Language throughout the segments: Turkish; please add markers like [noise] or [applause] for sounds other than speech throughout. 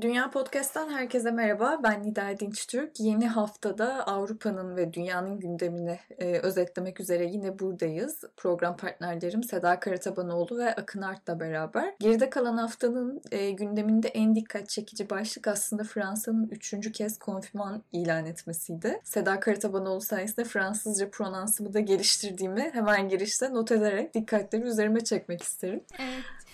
Dünya Podcast'tan herkese merhaba. Ben Nida Dinç Türk. Yeni haftada Avrupa'nın ve dünyanın gündemini e, özetlemek üzere yine buradayız. Program partnerlerim Seda Karatabanoğlu ve Akın Art'la beraber. Geride kalan haftanın e, gündeminde en dikkat çekici başlık aslında Fransa'nın üçüncü kez konfirman ilan etmesiydi. Seda Karatabanoğlu sayesinde Fransızca pronansımı da geliştirdiğimi hemen girişte not ederek dikkatleri üzerime çekmek isterim. Evet.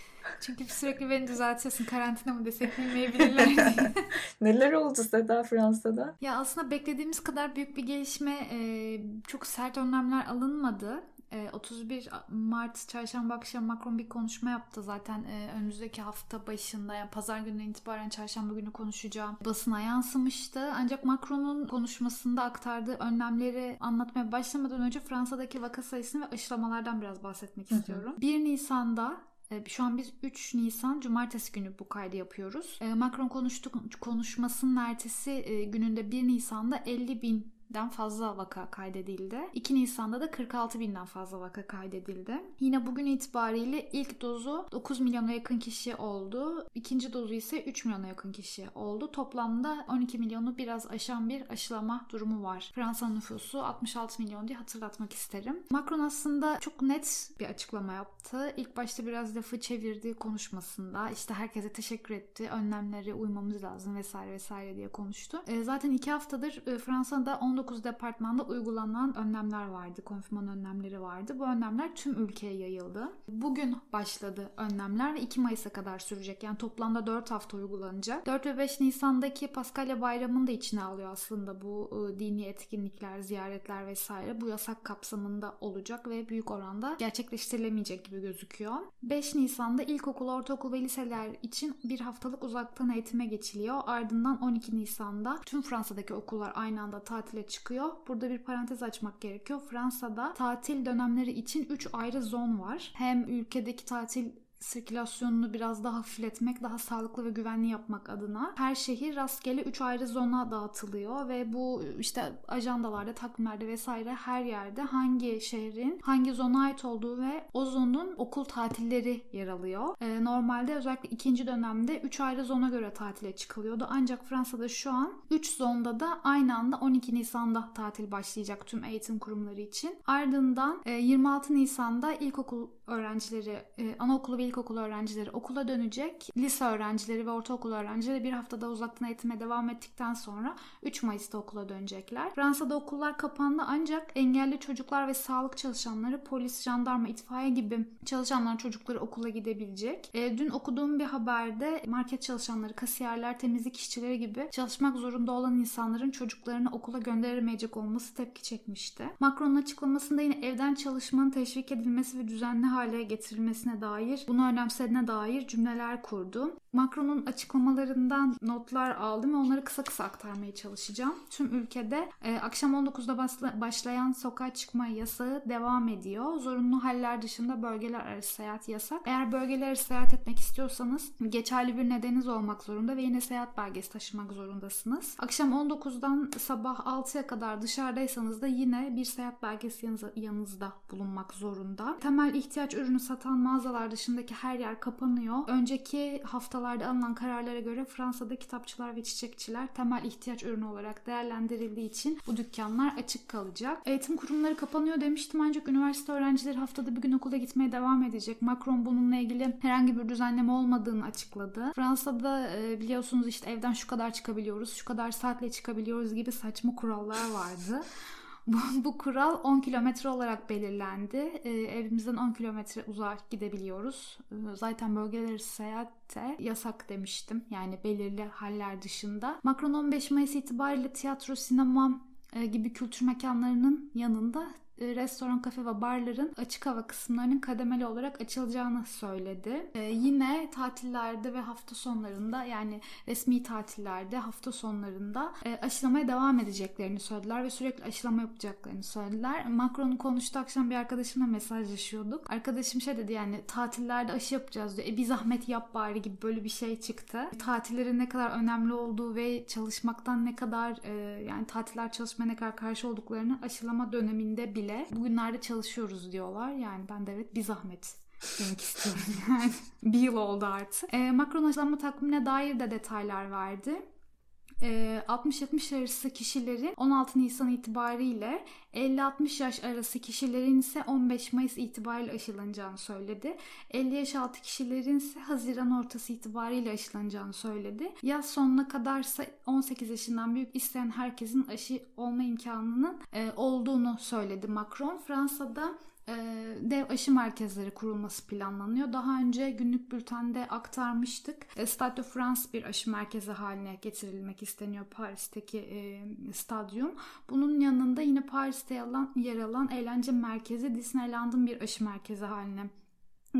Çünkü sürekli beni düzeltiyorsun. Karantina mı desek bilmeyebilirler diye. [laughs] Neler oldu Seda Fransa'da? ya aslında beklediğimiz kadar büyük bir gelişme, e, çok sert önlemler alınmadı. E, 31 Mart çarşamba akşam Macron bir konuşma yaptı zaten e, önümüzdeki hafta başında yani pazar gününden itibaren çarşamba günü konuşacağım basına yansımıştı. Ancak Macron'un konuşmasında aktardığı önlemleri anlatmaya başlamadan önce Fransa'daki vaka sayısını ve aşılamalardan biraz bahsetmek istiyorum. 1 Nisan'da e, şu an biz 3 Nisan Cumartesi günü bu kaydı yapıyoruz. E, Macron konuştu, konuşmasının ertesi e, gününde 1 Nisan'da 50 bin den fazla vaka kaydedildi. 2 Nisan'da da 46 binden fazla vaka kaydedildi. Yine bugün itibariyle ilk dozu 9 milyona yakın kişi oldu. İkinci dozu ise 3 milyona yakın kişi oldu. Toplamda 12 milyonu biraz aşan bir aşılama durumu var. Fransa nüfusu 66 milyon diye hatırlatmak isterim. Macron aslında çok net bir açıklama yaptı. İlk başta biraz lafı çevirdi konuşmasında. İşte herkese teşekkür etti. Önlemlere uymamız lazım vesaire vesaire diye konuştu. E, zaten iki haftadır e, Fransa'da 19 19 departmanda uygulanan önlemler vardı. Konfirman önlemleri vardı. Bu önlemler tüm ülkeye yayıldı. Bugün başladı önlemler ve 2 Mayıs'a kadar sürecek. Yani toplamda 4 hafta uygulanacak. 4 ve 5 Nisan'daki Paskalya Bayramı'nı da içine alıyor aslında bu ıı, dini etkinlikler, ziyaretler vesaire. Bu yasak kapsamında olacak ve büyük oranda gerçekleştirilemeyecek gibi gözüküyor. 5 Nisan'da ilkokul, ortaokul ve liseler için bir haftalık uzaktan eğitime geçiliyor. Ardından 12 Nisan'da tüm Fransa'daki okullar aynı anda tatile çıkıyor. Burada bir parantez açmak gerekiyor. Fransa'da tatil dönemleri için 3 ayrı zon var. Hem ülkedeki tatil sirkülasyonunu biraz daha hafifletmek, daha sağlıklı ve güvenli yapmak adına her şehir rastgele 3 ayrı zona dağıtılıyor ve bu işte ajandalarda, takvimlerde vesaire her yerde hangi şehrin hangi zona ait olduğu ve o zonun okul tatilleri yer alıyor. Ee, normalde özellikle ikinci dönemde 3 ayrı zona göre tatile çıkılıyordu. Ancak Fransa'da şu an 3 zonda da aynı anda 12 Nisan'da tatil başlayacak tüm eğitim kurumları için. Ardından 26 Nisan'da ilkokul öğrencileri, anaokulu ve ilkokul öğrencileri okula dönecek. Lise öğrencileri ve ortaokul öğrencileri bir haftada uzaktan eğitime devam ettikten sonra 3 Mayıs'ta okula dönecekler. Fransa'da okullar kapandı ancak engelli çocuklar ve sağlık çalışanları, polis, jandarma, itfaiye gibi çalışanlar çocukları okula gidebilecek. E, dün okuduğum bir haberde market çalışanları, kasiyerler, temizlik işçileri gibi çalışmak zorunda olan insanların çocuklarını okula gönderemeyecek olması tepki çekmişti. Macron'un açıklamasında yine evden çalışmanın teşvik edilmesi ve düzenli hale getirilmesine dair bunu önemsediğine dair cümleler kurdu. Macron'un açıklamalarından notlar aldım ve onları kısa kısa aktarmaya çalışacağım. Tüm ülkede e, akşam 19'da basla, başlayan sokağa çıkma yasağı devam ediyor. Zorunlu haller dışında bölgeler arası seyahat yasak. Eğer bölgeler arası seyahat etmek istiyorsanız geçerli bir nedeniniz olmak zorunda ve yine seyahat belgesi taşımak zorundasınız. Akşam 19'dan sabah 6'ya kadar dışarıdaysanız da yine bir seyahat belgesi yanınızda bulunmak zorunda. Temel ihtiyaç ürünü satan mağazalar dışındaki her yer kapanıyor. Önceki haftalarda alınan kararlara göre Fransa'da kitapçılar ve çiçekçiler temel ihtiyaç ürünü olarak değerlendirildiği için bu dükkanlar açık kalacak. Eğitim kurumları kapanıyor demiştim ancak üniversite öğrencileri haftada bir gün okula gitmeye devam edecek. Macron bununla ilgili herhangi bir düzenleme olmadığını açıkladı. Fransa'da biliyorsunuz işte evden şu kadar çıkabiliyoruz, şu kadar saatle çıkabiliyoruz gibi saçma kurallar vardı. [laughs] Bu, kural 10 kilometre olarak belirlendi. Ee, evimizden 10 kilometre uzak gidebiliyoruz. Ee, zaten bölgeler seyahatte yasak demiştim. Yani belirli haller dışında. Macron 15 Mayıs itibariyle tiyatro, sinema e, gibi kültür mekanlarının yanında e, restoran, kafe ve barların açık hava kısımlarının kademeli olarak açılacağını söyledi. E, yine tatillerde ve hafta sonlarında yani resmi tatillerde hafta sonlarında e, aşılamaya devam edeceklerini söylediler ve sürekli aşılama yapacaklarını söylediler. Macron'un konuştuğu akşam bir arkadaşımla mesajlaşıyorduk. Arkadaşım şey dedi yani tatillerde aşı yapacağız diyor. E bir zahmet yap bari gibi böyle bir şey çıktı. Tatillerin ne kadar önemli olduğu ve çalışmaktan ne kadar e, yani tatiller çalışmaya ne kadar karşı olduklarını aşılama döneminde bile bugünlerde çalışıyoruz diyorlar. Yani ben de evet bir zahmet demek istiyorum [laughs] yani. bir yıl oldu artık. E, Macron aşılama takvimine dair de detaylar verdi. 60-70 arası kişilerin 16 Nisan itibariyle 50-60 yaş arası kişilerin ise 15 Mayıs itibariyle aşılanacağını söyledi. 50 yaş altı kişilerin ise Haziran ortası itibariyle aşılanacağını söyledi. Yaz sonuna kadarsa 18 yaşından büyük isteyen herkesin aşı olma imkanının olduğunu söyledi Macron. Fransa'da ee, dev aşı merkezleri kurulması planlanıyor. Daha önce günlük bültende aktarmıştık. E, Stade de France bir aşı merkezi haline getirilmek isteniyor Paris'teki e, stadyum. Bunun yanında yine Paris'te yer alan eğlence merkezi Disneyland'ın bir aşı merkezi haline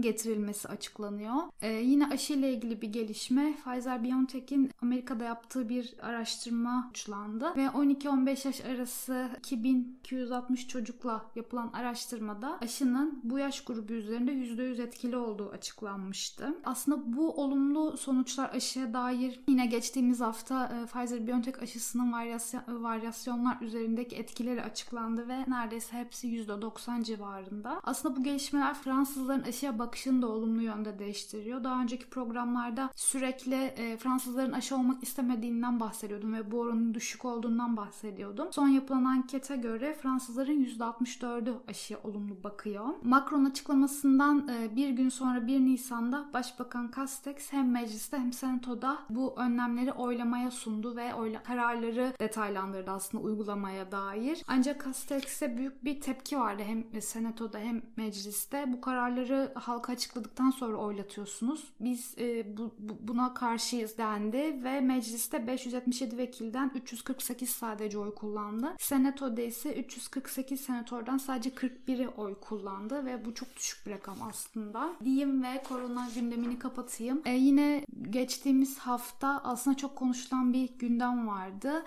getirilmesi açıklanıyor. Ee, yine aşı ile ilgili bir gelişme Pfizer-BioNTech'in Amerika'da yaptığı bir araştırma uçlandı ve 12-15 yaş arası 2260 çocukla yapılan araştırmada aşının bu yaş grubu üzerinde %100 etkili olduğu açıklanmıştı. Aslında bu olumlu sonuçlar aşıya dair yine geçtiğimiz hafta e, Pfizer-BioNTech aşısının varyasyon, varyasyonlar üzerindeki etkileri açıklandı ve neredeyse hepsi %90 civarında. Aslında bu gelişmeler Fransızların aşıya bakışını da olumlu yönde değiştiriyor. Daha önceki programlarda sürekli e, Fransızların aşı olmak istemediğinden bahsediyordum ve bu oranın düşük olduğundan bahsediyordum. Son yapılan ankete göre Fransızların %64'ü aşıya olumlu bakıyor. Macron açıklamasından e, bir gün sonra 1 Nisan'da Başbakan Castex hem mecliste hem senatoda bu önlemleri oylamaya sundu ve oyla kararları detaylandırdı aslında uygulamaya dair. Ancak Castex'e büyük bir tepki vardı hem senatoda hem mecliste. Bu kararları halka açıkladıktan sonra oylatıyorsunuz. Biz e, bu, bu, buna karşıyız dendi ve mecliste 577 vekilden 348 sadece oy kullandı. Senatoda ise 348 senatörden sadece 41'i oy kullandı ve bu çok düşük bir rakam aslında. Diyeyim ve korona gündemini kapatayım. E, yine geçtiğimiz hafta aslında çok konuşulan bir gündem vardı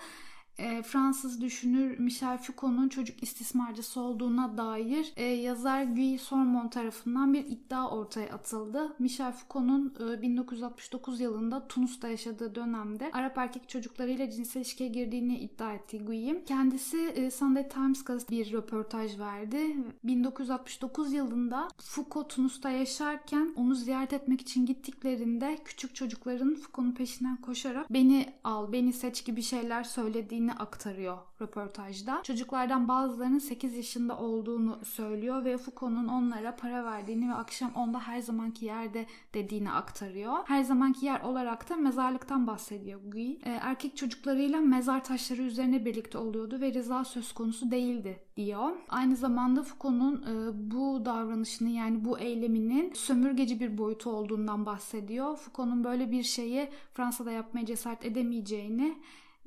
e, Fransız düşünür Michel Foucault'un çocuk istismarcısı olduğuna dair e, yazar Guy Sormon tarafından bir iddia ortaya atıldı. Michel Foucault'un e, 1969 yılında Tunus'ta yaşadığı dönemde Arap erkek çocuklarıyla cinsel ilişkiye girdiğini iddia etti Guy. Kendisi e, Sunday Times gazetesi bir röportaj verdi. 1969 yılında Foucault Tunus'ta yaşarken onu ziyaret etmek için gittiklerinde küçük çocukların Foucault'un peşinden koşarak beni al, beni seç gibi şeyler söylediğini deneyimini aktarıyor röportajda. Çocuklardan bazılarının 8 yaşında olduğunu söylüyor ve Foucault'un onlara para verdiğini ve akşam onda her zamanki yerde dediğini aktarıyor. Her zamanki yer olarak da mezarlıktan bahsediyor Guy. E, erkek çocuklarıyla mezar taşları üzerine birlikte oluyordu ve rıza söz konusu değildi diyor. Aynı zamanda Foucault'un e, bu davranışını yani bu eyleminin sömürgeci bir boyutu olduğundan bahsediyor. Foucault'un böyle bir şeyi Fransa'da yapmaya cesaret edemeyeceğini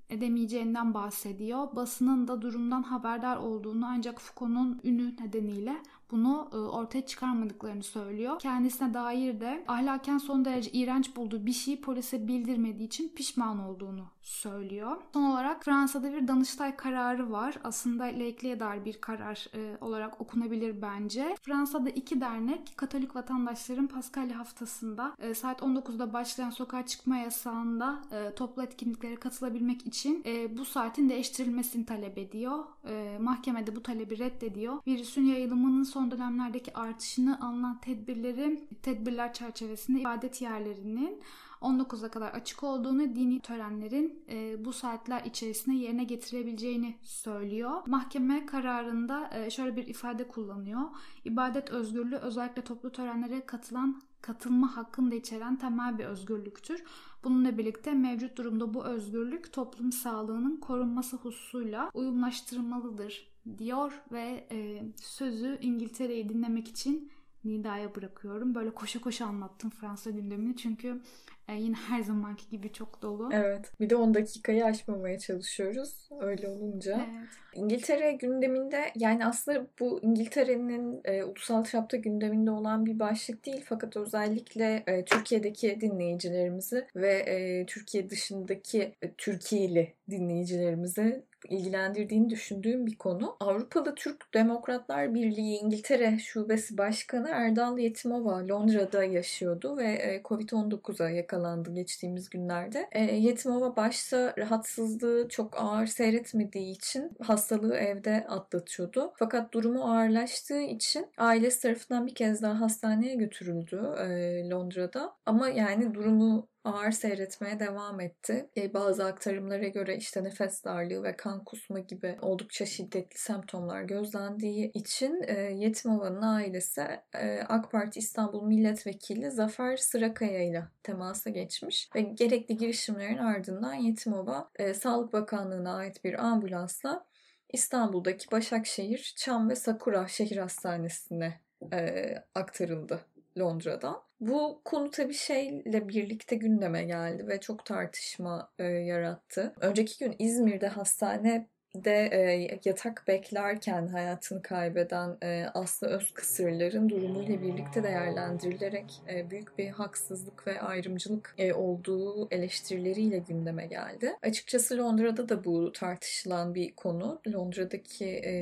edemeyeceğinden bahsediyor. Basının da durumdan haberdar olduğunu ancak Foucault'un ünü nedeniyle bunu e, ortaya çıkarmadıklarını söylüyor. Kendisine dair de ahlaken son derece iğrenç bulduğu bir şeyi polise bildirmediği için pişman olduğunu söylüyor. Son olarak Fransa'da bir Danıştay kararı var. Aslında laikliğe dair bir karar e, olarak okunabilir bence. Fransa'da iki dernek Katolik vatandaşların Paskalya haftasında e, saat 19'da başlayan sokağa çıkma yasağında e, toplu etkinliklere katılabilmek için e, bu saatin değiştirilmesini talep ediyor. E, mahkemede bu talebi reddediyor. Virüsün yayılımının son dönemlerdeki artışını alınan tedbirleri tedbirler çerçevesinde ibadet yerlerinin 19'a kadar açık olduğunu, dini törenlerin e, bu saatler içerisinde yerine getirebileceğini söylüyor. Mahkeme kararında e, şöyle bir ifade kullanıyor. İbadet özgürlüğü özellikle toplu törenlere katılan katılma hakkını da içeren temel bir özgürlüktür. Bununla birlikte mevcut durumda bu özgürlük toplum sağlığının korunması hususuyla uyumlaştırılmalıdır diyor ve e, sözü İngiltere'yi dinlemek için Nida'ya bırakıyorum. Böyle koşa koşa anlattım Fransa gündemini çünkü E, yine her zamanki gibi çok dolu. Evet. Bir de 10 dakikayı aşmamaya çalışıyoruz. Öyle olunca. Evet. İngiltere gündeminde yani aslında bu İngiltere'nin e, ulusal çapta gündeminde olan bir başlık değil fakat özellikle e, Türkiye'deki dinleyicilerimizi ve e, Türkiye dışındaki e, Türkiye'li dinleyicilerimizi ilgilendirdiğini düşündüğüm bir konu. Avrupalı Türk Demokratlar Birliği İngiltere Şubesi Başkanı Erdal Yetimova Londra'da yaşıyordu ve e, Covid-19'a yakalandı geçtiğimiz günlerde. E, Yetimova başta rahatsızlığı çok ağır seyretmediği için hastalığı evde atlatıyordu. Fakat durumu ağırlaştığı için ailesi tarafından bir kez daha hastaneye götürüldü e, Londra'da. Ama yani durumu ağır seyretmeye devam etti. E, bazı aktarımlara göre işte nefes darlığı ve kan kusma gibi oldukça şiddetli semptomlar gözlendiği için e, Yetimova'nın ailesi e, AK Parti İstanbul Milletvekili Zafer Sırakaya ile temasa geçmiş ve gerekli girişimlerin ardından Yetimova e, Sağlık Bakanlığı'na ait bir ambulansla İstanbul'daki Başakşehir, Çam ve Sakura Şehir Hastanesi'ne e, aktarıldı Londra'dan. Bu konu tabii şeyle birlikte gündeme geldi ve çok tartışma e, yarattı. Önceki gün İzmir'de hastane de e, yatak beklerken hayatını kaybeden e, Aslı Özkısırlar'ın durumuyla birlikte değerlendirilerek e, büyük bir haksızlık ve ayrımcılık e, olduğu eleştirileriyle gündeme geldi. Açıkçası Londra'da da bu tartışılan bir konu. Londra'daki e,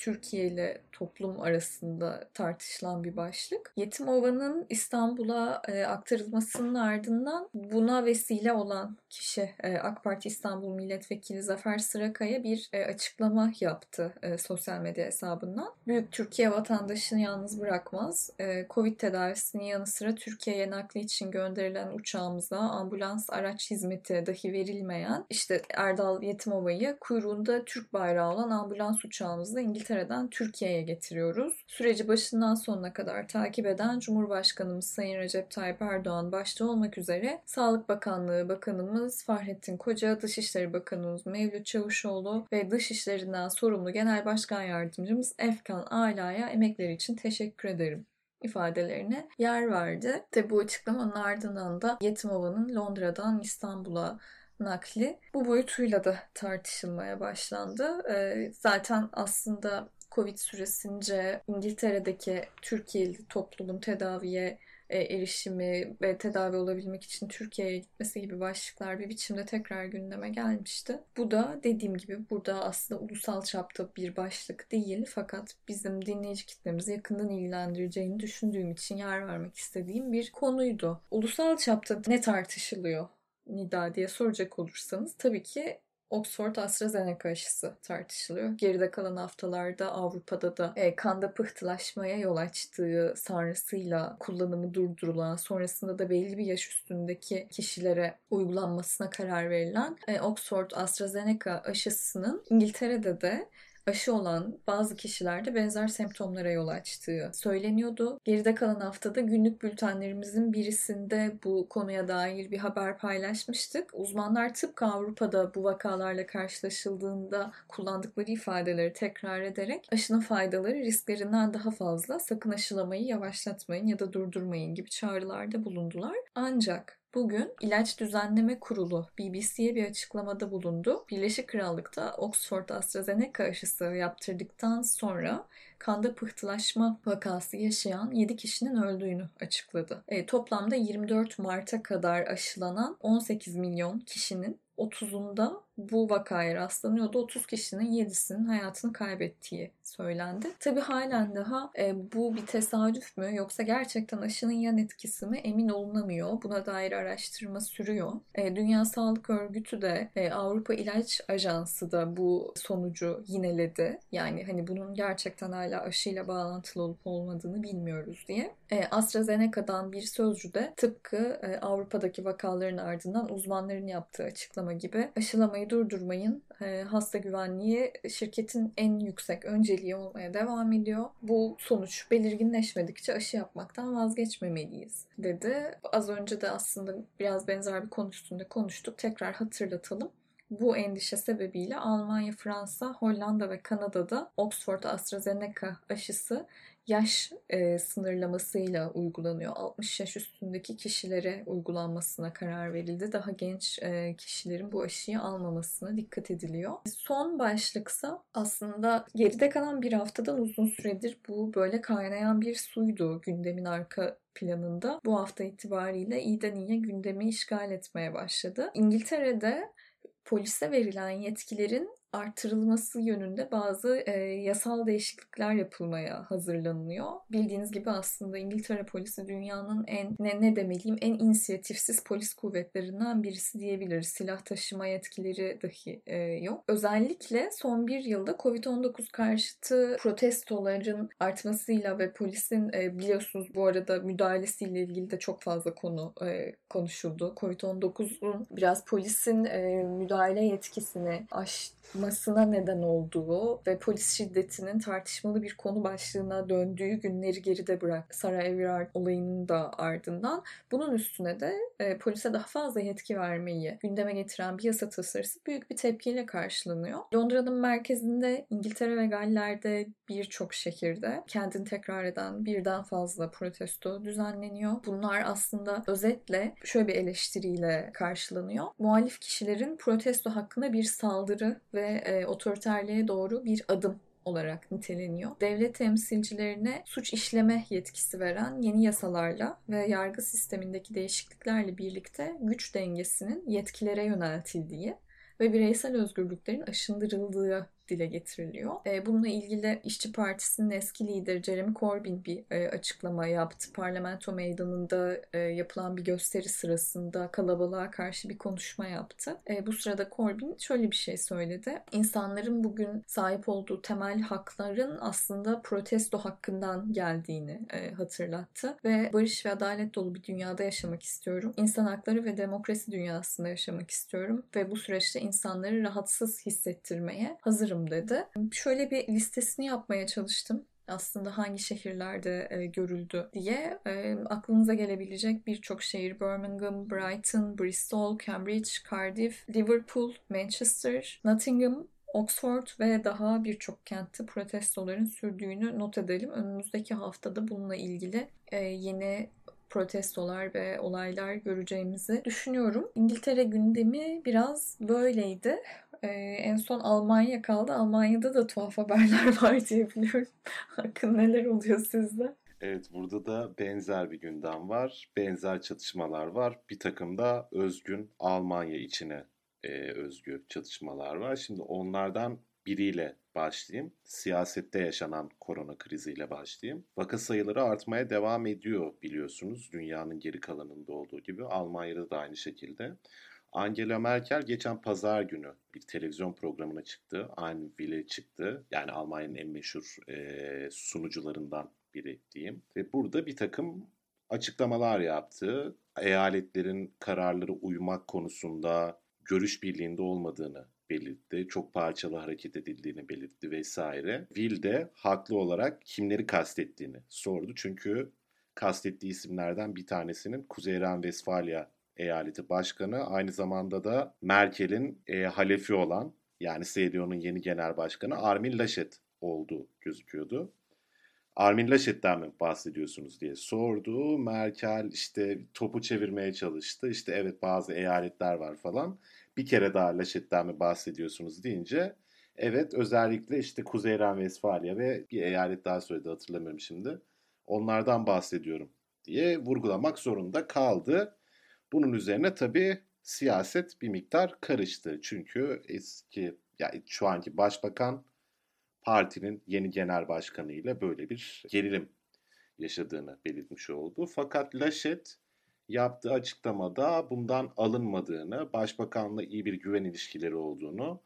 Türkiye ile toplum arasında tartışılan bir başlık. Yetimova'nın İstanbul'a e, aktarılmasının ardından buna vesile olan kişi e, AK Parti İstanbul Milletvekili Zafer Sırakaya bir e, açıklama yaptı e, sosyal medya hesabından. Büyük Türkiye vatandaşını yalnız bırakmaz. E, Covid tedavisinin yanı sıra Türkiye'ye nakli için gönderilen uçağımıza ambulans araç hizmeti dahi verilmeyen işte Erdal Yetimova'yı kuyruğunda Türk bayrağı olan ambulans uçağımızla İngiltere'den Türkiye'ye getiriyoruz. Süreci başından sonuna kadar takip eden Cumhurbaşkanımız Sayın Recep Tayyip Erdoğan başta olmak üzere Sağlık Bakanlığı Bakanımız Fahrettin Koca, Dışişleri Bakanımız Mevlüt Çavuşoğlu ve Dışişlerinden sorumlu Genel Başkan Yardımcımız Efkan Ala'ya emekleri için teşekkür ederim ifadelerine yer verdi. Tabi bu açıklamanın ardından da Yetimova'nın Londra'dan İstanbul'a nakli bu boyutuyla da tartışılmaya başlandı. Ee, zaten aslında Covid süresince İngiltere'deki Türkiye'li toplumun tedaviye e, erişimi ve tedavi olabilmek için Türkiye'ye gitmesi gibi başlıklar bir biçimde tekrar gündeme gelmişti. Bu da dediğim gibi burada aslında ulusal çapta bir başlık değil fakat bizim dinleyici kitlemizi yakından ilgilendireceğini düşündüğüm için yer vermek istediğim bir konuydu. Ulusal çapta ne tartışılıyor Nida diye soracak olursanız tabii ki Oxford AstraZeneca aşısı tartışılıyor. Geride kalan haftalarda Avrupa'da da e, kanda pıhtılaşmaya yol açtığı sonrasıyla kullanımı durdurulan, sonrasında da belli bir yaş üstündeki kişilere uygulanmasına karar verilen e, Oxford AstraZeneca aşısının İngiltere'de de aşı olan bazı kişilerde benzer semptomlara yol açtığı söyleniyordu. Geride kalan haftada günlük bültenlerimizin birisinde bu konuya dair bir haber paylaşmıştık. Uzmanlar tıpkı Avrupa'da bu vakalarla karşılaşıldığında kullandıkları ifadeleri tekrar ederek aşının faydaları risklerinden daha fazla sakın aşılamayı yavaşlatmayın ya da durdurmayın gibi çağrılarda bulundular. Ancak Bugün İlaç Düzenleme Kurulu BBC'ye bir açıklamada bulundu. Birleşik Krallık'ta Oxford AstraZeneca aşısı yaptırdıktan sonra kanda pıhtılaşma vakası yaşayan 7 kişinin öldüğünü açıkladı. E, toplamda 24 Mart'a kadar aşılanan 18 milyon kişinin 30'unda bu vakaya rastlanıyordu. 30 kişinin 7'sinin hayatını kaybettiği söylendi. Tabii halen daha e, bu bir tesadüf mü yoksa gerçekten aşının yan etkisi mi emin olunamıyor. Buna dair araştırma sürüyor. E, Dünya Sağlık Örgütü de e, Avrupa İlaç Ajansı da bu sonucu yineledi. Yani hani bunun gerçekten hala aşıyla bağlantılı olup olmadığını bilmiyoruz diye. E, AstraZeneca'dan bir sözcü de tıpkı e, Avrupa'daki vakaların ardından uzmanların yaptığı açıklama gibi aşılamayı durdurmayın. E, hasta güvenliği şirketin en yüksek önceliği olmaya devam ediyor. Bu sonuç belirginleşmedikçe aşı yapmaktan vazgeçmemeliyiz dedi. Az önce de aslında biraz benzer bir konu üstünde konuştuk. Tekrar hatırlatalım. Bu endişe sebebiyle Almanya, Fransa, Hollanda ve Kanada'da Oxford AstraZeneca aşısı yaş e, sınırlamasıyla uygulanıyor. 60 yaş üstündeki kişilere uygulanmasına karar verildi. Daha genç e, kişilerin bu aşıyı almamasına dikkat ediliyor. Son başlıksa aslında geride kalan bir haftadan uzun süredir bu böyle kaynayan bir suydu gündemin arka planında. Bu hafta itibariyle iyiden iyiye gündemi işgal etmeye başladı. İngiltere'de polise verilen yetkilerin artırılması yönünde bazı e, yasal değişiklikler yapılmaya hazırlanıyor. Bildiğiniz gibi aslında İngiltere polisi dünyanın en ne, ne demeliyim en inisiyatifsiz polis kuvvetlerinden birisi diyebiliriz. Silah taşıma yetkileri dahi e, yok. Özellikle son bir yılda Covid-19 karşıtı protestoların artmasıyla ve polisin e, biliyorsunuz bu arada müdahalesiyle ilgili de çok fazla konu e, konuşuldu. Covid-19'un biraz polisin e, müdahale yetkisini aştı masına neden olduğu ve polis şiddetinin tartışmalı bir konu başlığına döndüğü günleri geride bırak. Sarah Everard olayının da ardından bunun üstüne de e, polise daha fazla yetki vermeyi gündeme getiren bir yasa tasarısı büyük bir tepkiyle karşılanıyor. Londra'nın merkezinde, İngiltere ve Galler'de birçok şehirde kendini tekrar eden birden fazla protesto düzenleniyor. Bunlar aslında özetle şöyle bir eleştiriyle karşılanıyor. Muhalif kişilerin protesto hakkında bir saldırı ve e, otoriterliğe doğru bir adım olarak niteleniyor. Devlet temsilcilerine suç işleme yetkisi veren yeni yasalarla ve yargı sistemindeki değişikliklerle birlikte güç dengesinin yetkilere yöneltildiği ve bireysel özgürlüklerin aşındırıldığı dile getiriliyor. E, bununla ilgili İşçi Partisi'nin eski lideri Jeremy Corbyn bir e, açıklama yaptı. Parlamento meydanında e, yapılan bir gösteri sırasında kalabalığa karşı bir konuşma yaptı. Bu sırada Corbyn şöyle bir şey söyledi. İnsanların bugün sahip olduğu temel hakların aslında protesto hakkından geldiğini hatırlattı ve barış ve adalet dolu bir dünyada yaşamak istiyorum. İnsan hakları ve demokrasi dünyasında yaşamak istiyorum ve bu süreçte insanları rahatsız hissettirmeye hazırım istiyorum dedi. Şöyle bir listesini yapmaya çalıştım aslında hangi şehirlerde e, görüldü diye e, aklınıza gelebilecek birçok şehir Birmingham, Brighton, Bristol, Cambridge, Cardiff, Liverpool, Manchester, Nottingham, Oxford ve daha birçok kentte protestoların sürdüğünü not edelim. Önümüzdeki haftada bununla ilgili e, yeni protestolar ve olaylar göreceğimizi düşünüyorum. İngiltere gündemi biraz böyleydi. Ee, en son Almanya kaldı. Almanya'da da tuhaf haberler [laughs] var diye biliyorum. Akın neler oluyor sizde? Evet burada da benzer bir gündem var. Benzer çatışmalar var. Bir takım da özgün Almanya içine e, özgü çatışmalar var. Şimdi onlardan biriyle başlayayım. Siyasette yaşanan korona kriziyle başlayayım. Vaka sayıları artmaya devam ediyor biliyorsunuz. Dünyanın geri kalanında olduğu gibi. Almanya'da da aynı şekilde. Angela Merkel geçen pazar günü bir televizyon programına çıktı. Anvil'e çıktı. Yani Almanya'nın en meşhur e, sunucularından biri diyeyim. Ve burada bir takım açıklamalar yaptı. Eyaletlerin kararları uymak konusunda görüş birliğinde olmadığını belirtti. Çok parçalı hareket edildiğini belirtti vesaire. Will de haklı olarak kimleri kastettiğini sordu. Çünkü kastettiği isimlerden bir tanesinin Kuzey Ren-Vesfalya eyaleti başkanı aynı zamanda da Merkel'in e, halefi olan yani CDU'nun yeni genel başkanı Armin Laschet olduğu gözüküyordu. Armin Laschet'ten mi bahsediyorsunuz diye sordu. Merkel işte topu çevirmeye çalıştı. İşte evet bazı eyaletler var falan. Bir kere daha Laschet'ten mi bahsediyorsunuz deyince evet özellikle işte Kuzey Ren-Vesfalya ve bir eyalet daha söyledi hatırlamıyorum şimdi. Onlardan bahsediyorum diye vurgulamak zorunda kaldı. Bunun üzerine tabii siyaset bir miktar karıştı. Çünkü eski yani şu anki başbakan partinin yeni genel başkanı ile böyle bir gerilim yaşadığını belirtmiş oldu. Fakat Laşet yaptığı açıklamada bundan alınmadığını, başbakanla iyi bir güven ilişkileri olduğunu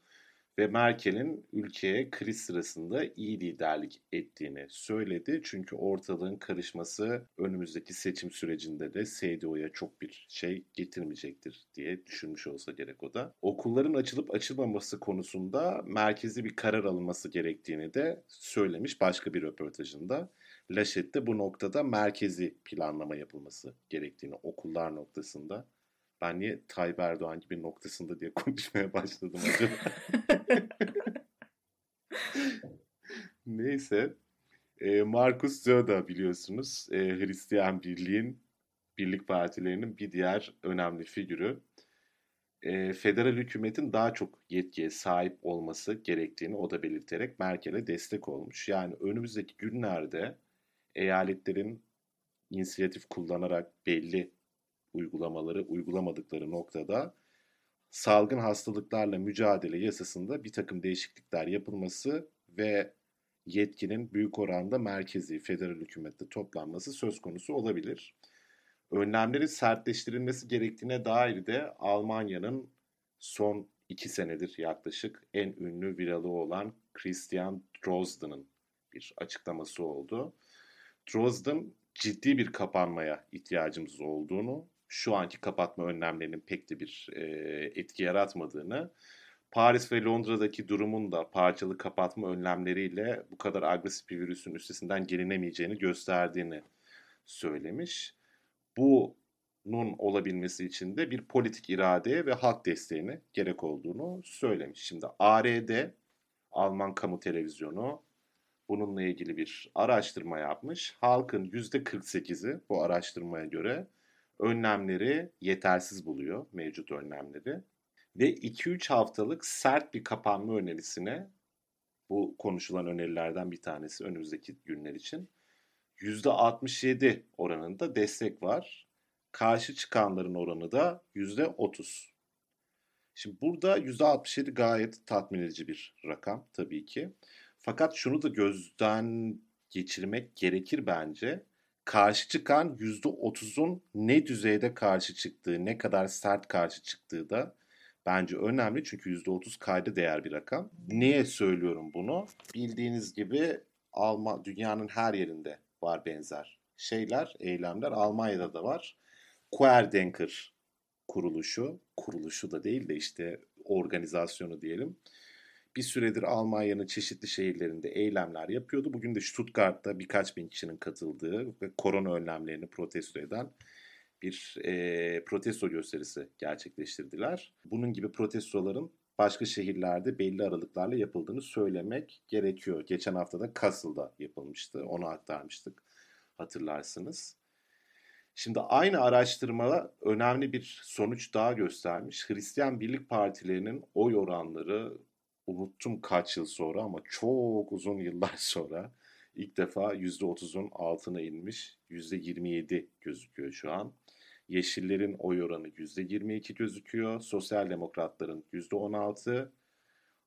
ve Merkel'in ülkeye kriz sırasında iyi liderlik ettiğini söyledi. Çünkü ortalığın karışması önümüzdeki seçim sürecinde de CDU'ya çok bir şey getirmeyecektir diye düşünmüş olsa gerek o da. Okulların açılıp açılmaması konusunda merkezi bir karar alınması gerektiğini de söylemiş başka bir röportajında. Laşet de bu noktada merkezi planlama yapılması gerektiğini okullar noktasında Ben niye Tayyip Erdoğan gibi noktasında diye [laughs] konuşmaya başladım acaba? [laughs] Neyse. E, Markus Söder biliyorsunuz. E, Hristiyan Birliği'nin Birlik Partilerinin bir diğer önemli figürü. E, federal hükümetin daha çok yetkiye sahip olması gerektiğini o da belirterek Merkel'e destek olmuş. Yani önümüzdeki günlerde eyaletlerin inisiyatif kullanarak belli uygulamaları uygulamadıkları noktada salgın hastalıklarla mücadele yasasında bir takım değişiklikler yapılması ve yetkinin büyük oranda merkezi federal hükümette toplanması söz konusu olabilir. Önlemlerin sertleştirilmesi gerektiğine dair de Almanya'nın son iki senedir yaklaşık en ünlü viralı olan Christian Drosten'ın bir açıklaması oldu. Drozden ciddi bir kapanmaya ihtiyacımız olduğunu, şu anki kapatma önlemlerinin pek de bir e, etki yaratmadığını, Paris ve Londra'daki durumun da parçalı kapatma önlemleriyle bu kadar agresif bir virüsün üstesinden gelinemeyeceğini gösterdiğini söylemiş. Bunun olabilmesi için de bir politik iradeye ve halk desteğine gerek olduğunu söylemiş. Şimdi ARD, Alman Kamu Televizyonu bununla ilgili bir araştırma yapmış. Halkın %48'i bu araştırmaya göre önlemleri yetersiz buluyor, mevcut önlemleri. Ve 2-3 haftalık sert bir kapanma önerisine bu konuşulan önerilerden bir tanesi önümüzdeki günler için %67 oranında destek var. Karşı çıkanların oranı da %30. Şimdi burada %67 gayet tatmin edici bir rakam tabii ki. Fakat şunu da gözden geçirmek gerekir bence. Karşı çıkan %30'un ne düzeyde karşı çıktığı, ne kadar sert karşı çıktığı da bence önemli. Çünkü %30 kayda değer bir rakam. Niye söylüyorum bunu? Bildiğiniz gibi Alman dünyanın her yerinde var benzer şeyler, eylemler. Almanya'da da var. Querdenker kuruluşu, kuruluşu da değil de işte organizasyonu diyelim. Bir süredir Almanya'nın çeşitli şehirlerinde eylemler yapıyordu. Bugün de Stuttgart'ta birkaç bin kişinin katıldığı ve korona önlemlerini protesto eden bir e, protesto gösterisi gerçekleştirdiler. Bunun gibi protestoların başka şehirlerde belli aralıklarla yapıldığını söylemek gerekiyor. Geçen hafta da Kassel'da yapılmıştı. Onu aktarmıştık hatırlarsınız. Şimdi aynı araştırma önemli bir sonuç daha göstermiş. Hristiyan Birlik Partilerinin oy oranları unuttum kaç yıl sonra ama çok uzun yıllar [laughs] sonra ilk defa %30'un altına inmiş. %27 gözüküyor şu an. Yeşillerin oy oranı %22 gözüküyor. Sosyal Demokratların %16.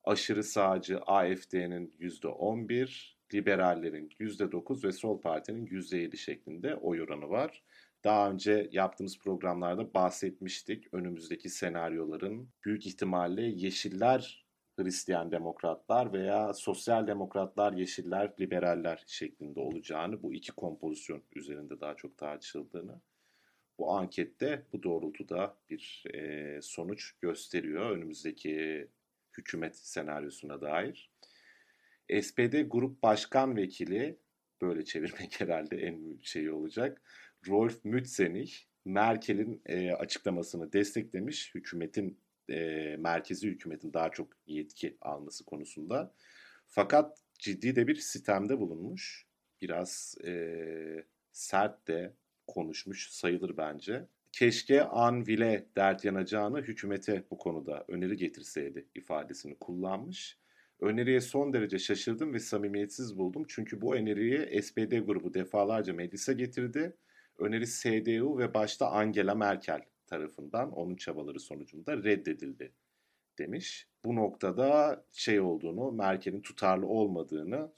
Aşırı sağcı AFD'nin %11. Liberallerin %9 ve Sol Parti'nin %7 şeklinde oy oranı var. Daha önce yaptığımız programlarda bahsetmiştik. Önümüzdeki senaryoların büyük ihtimalle Yeşiller Hristiyan demokratlar veya sosyal demokratlar, yeşiller, liberaller şeklinde olacağını, bu iki kompozisyon üzerinde daha çok tartışıldığını bu ankette bu doğrultuda bir e, sonuç gösteriyor önümüzdeki hükümet senaryosuna dair. SPD Grup Başkan Vekili, böyle çevirmek [laughs] herhalde en şey olacak, Rolf Mützenich, Merkel'in e, açıklamasını desteklemiş, hükümetin e, merkezi hükümetin daha çok yetki alması konusunda. Fakat ciddi de bir sistemde bulunmuş. Biraz e, sert de konuşmuş sayılır bence. Keşke Anvil'e dert yanacağını hükümete bu konuda öneri getirseydi ifadesini kullanmış. Öneriye son derece şaşırdım ve samimiyetsiz buldum. Çünkü bu öneriyi SPD grubu defalarca meclise getirdi. Öneri CDU ve başta Angela Merkel tarafından onun çabaları sonucunda reddedildi demiş. Bu noktada şey olduğunu, Merkel'in tutarlı olmadığını,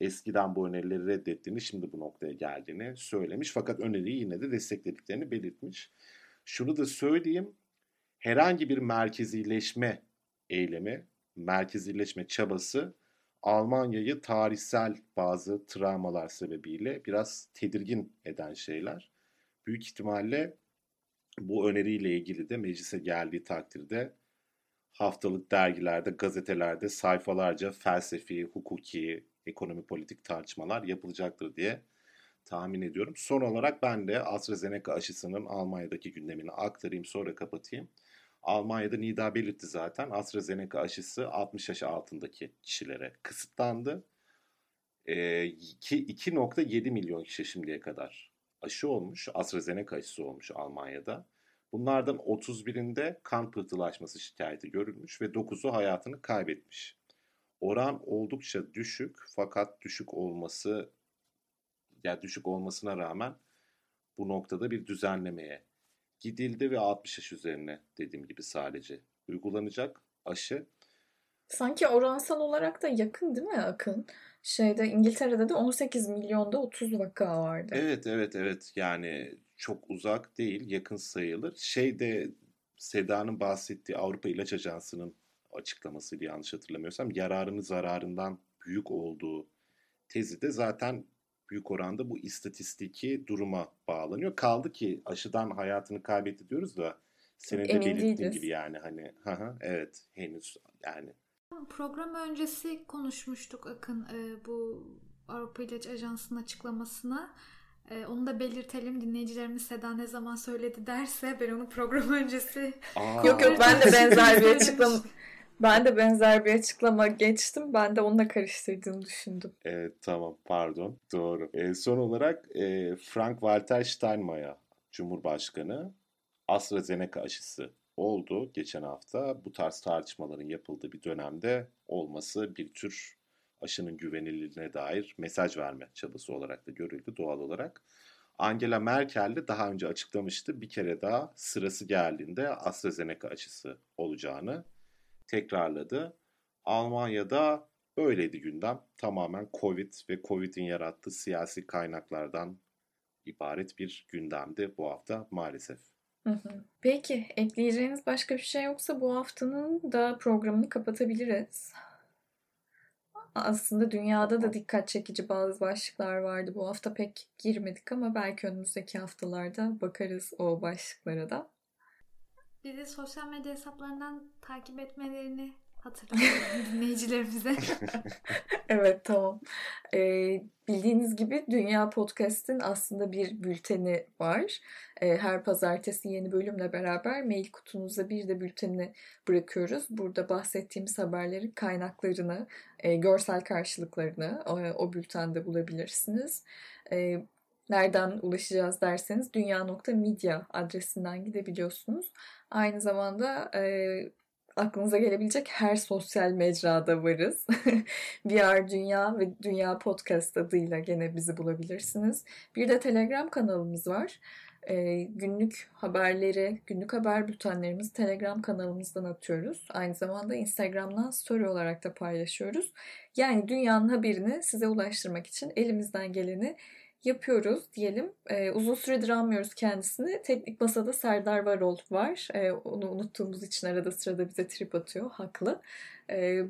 eskiden bu önerileri reddettiğini, şimdi bu noktaya geldiğini söylemiş. Fakat öneriyi yine de desteklediklerini belirtmiş. Şunu da söyleyeyim, herhangi bir merkezileşme eylemi, merkezileşme çabası Almanya'yı tarihsel bazı travmalar sebebiyle biraz tedirgin eden şeyler. Büyük ihtimalle bu öneriyle ilgili de meclise geldiği takdirde haftalık dergilerde, gazetelerde sayfalarca felsefi, hukuki, ekonomi politik tartışmalar yapılacaktır diye tahmin ediyorum. Son olarak ben de AstraZeneca aşısının Almanya'daki gündemini aktarayım sonra kapatayım. Almanya'da Nida belirtti zaten AstraZeneca aşısı 60 yaş altındaki kişilere kısıtlandı. E, iki- 2.7 milyon kişi şimdiye kadar aşı olmuş. AstraZeneca aşısı olmuş Almanya'da. Bunlardan 31'inde kan pıhtılaşması şikayeti görülmüş ve 9'u hayatını kaybetmiş. Oran oldukça düşük fakat düşük olması ya düşük olmasına rağmen bu noktada bir düzenlemeye gidildi ve 60 yaş üzerine dediğim gibi sadece uygulanacak aşı. Sanki oransal olarak da yakın değil mi Akın? Şeyde İngiltere'de de 18 milyonda 30 vaka vardı. Evet evet evet yani çok uzak değil yakın sayılır. Şeyde Seda'nın bahsettiği Avrupa İlaç Ajansı'nın açıklamasıydı yanlış hatırlamıyorsam yararını zararından büyük olduğu tezi de zaten büyük oranda bu istatistiki duruma bağlanıyor. Kaldı ki aşıdan hayatını kaybetti diyoruz da senin de belirttiğin gibi yani hani hı, evet henüz yani Program öncesi konuşmuştuk Akın e, bu Avrupa İlaç Ajansı'nın açıklamasına. E, onu da belirtelim. Dinleyicilerimiz Seda ne zaman söyledi derse ben onu program öncesi Aa, Yok yok ben de benzer bir açıklama ben de benzer bir açıklama geçtim. Ben de onunla karıştırdığını düşündüm. Evet tamam pardon doğru. E, son olarak e, Frank-Walter Steinmeier Cumhurbaşkanı AstraZeneca aşısı oldu geçen hafta. Bu tarz tartışmaların yapıldığı bir dönemde olması bir tür aşının güvenilirliğine dair mesaj verme çabası olarak da görüldü doğal olarak. Angela Merkel de daha önce açıklamıştı bir kere daha sırası geldiğinde AstraZeneca aşısı olacağını tekrarladı. Almanya'da Öyleydi gündem. Tamamen Covid ve Covid'in yarattığı siyasi kaynaklardan ibaret bir gündemdi bu hafta maalesef. Peki ekleyeceğiniz başka bir şey yoksa bu haftanın da programını kapatabiliriz. Aslında dünyada da dikkat çekici bazı başlıklar vardı. Bu hafta pek girmedik ama belki önümüzdeki haftalarda bakarız o başlıklara da. bizi sosyal medya hesaplarından takip etmelerini hatırlatalım [laughs] dinleyicilerimize. [laughs] Evet tamam. Ee, bildiğiniz gibi Dünya Podcast'in aslında bir bülteni var. Ee, her pazartesi yeni bölümle beraber mail kutunuza bir de bültenini bırakıyoruz. Burada bahsettiğimiz haberlerin kaynaklarını, e, görsel karşılıklarını e, o bültende bulabilirsiniz. E, nereden ulaşacağız derseniz dünya.media adresinden gidebiliyorsunuz. Aynı zamanda e, aklınıza gelebilecek her sosyal mecrada varız. [laughs] VR Dünya ve Dünya Podcast adıyla gene bizi bulabilirsiniz. Bir de Telegram kanalımız var. Ee, günlük haberleri, günlük haber bültenlerimizi Telegram kanalımızdan atıyoruz. Aynı zamanda Instagram'dan story olarak da paylaşıyoruz. Yani dünyanın haberini size ulaştırmak için elimizden geleni yapıyoruz diyelim. Ee, uzun süredir almıyoruz kendisini. Teknik Masada Serdar Varol var. Ee, onu unuttuğumuz için arada sırada bize trip atıyor. Haklı. Ee,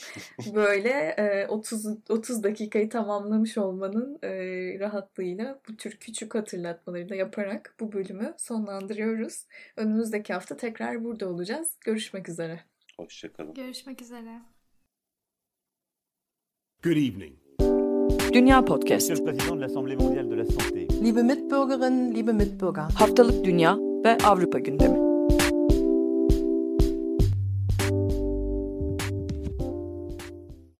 [laughs] böyle e, 30 30 dakikayı tamamlamış olmanın e, rahatlığıyla bu tür küçük hatırlatmaları da yaparak bu bölümü sonlandırıyoruz. Önümüzdeki hafta tekrar burada olacağız. Görüşmek üzere. Hoşçakalın. Görüşmek üzere. Good evening. Dünya Podcast. Liebe Mitbürgerinnen, liebe Mitbürger. Haftalık Dünya ve Avrupa gündemi.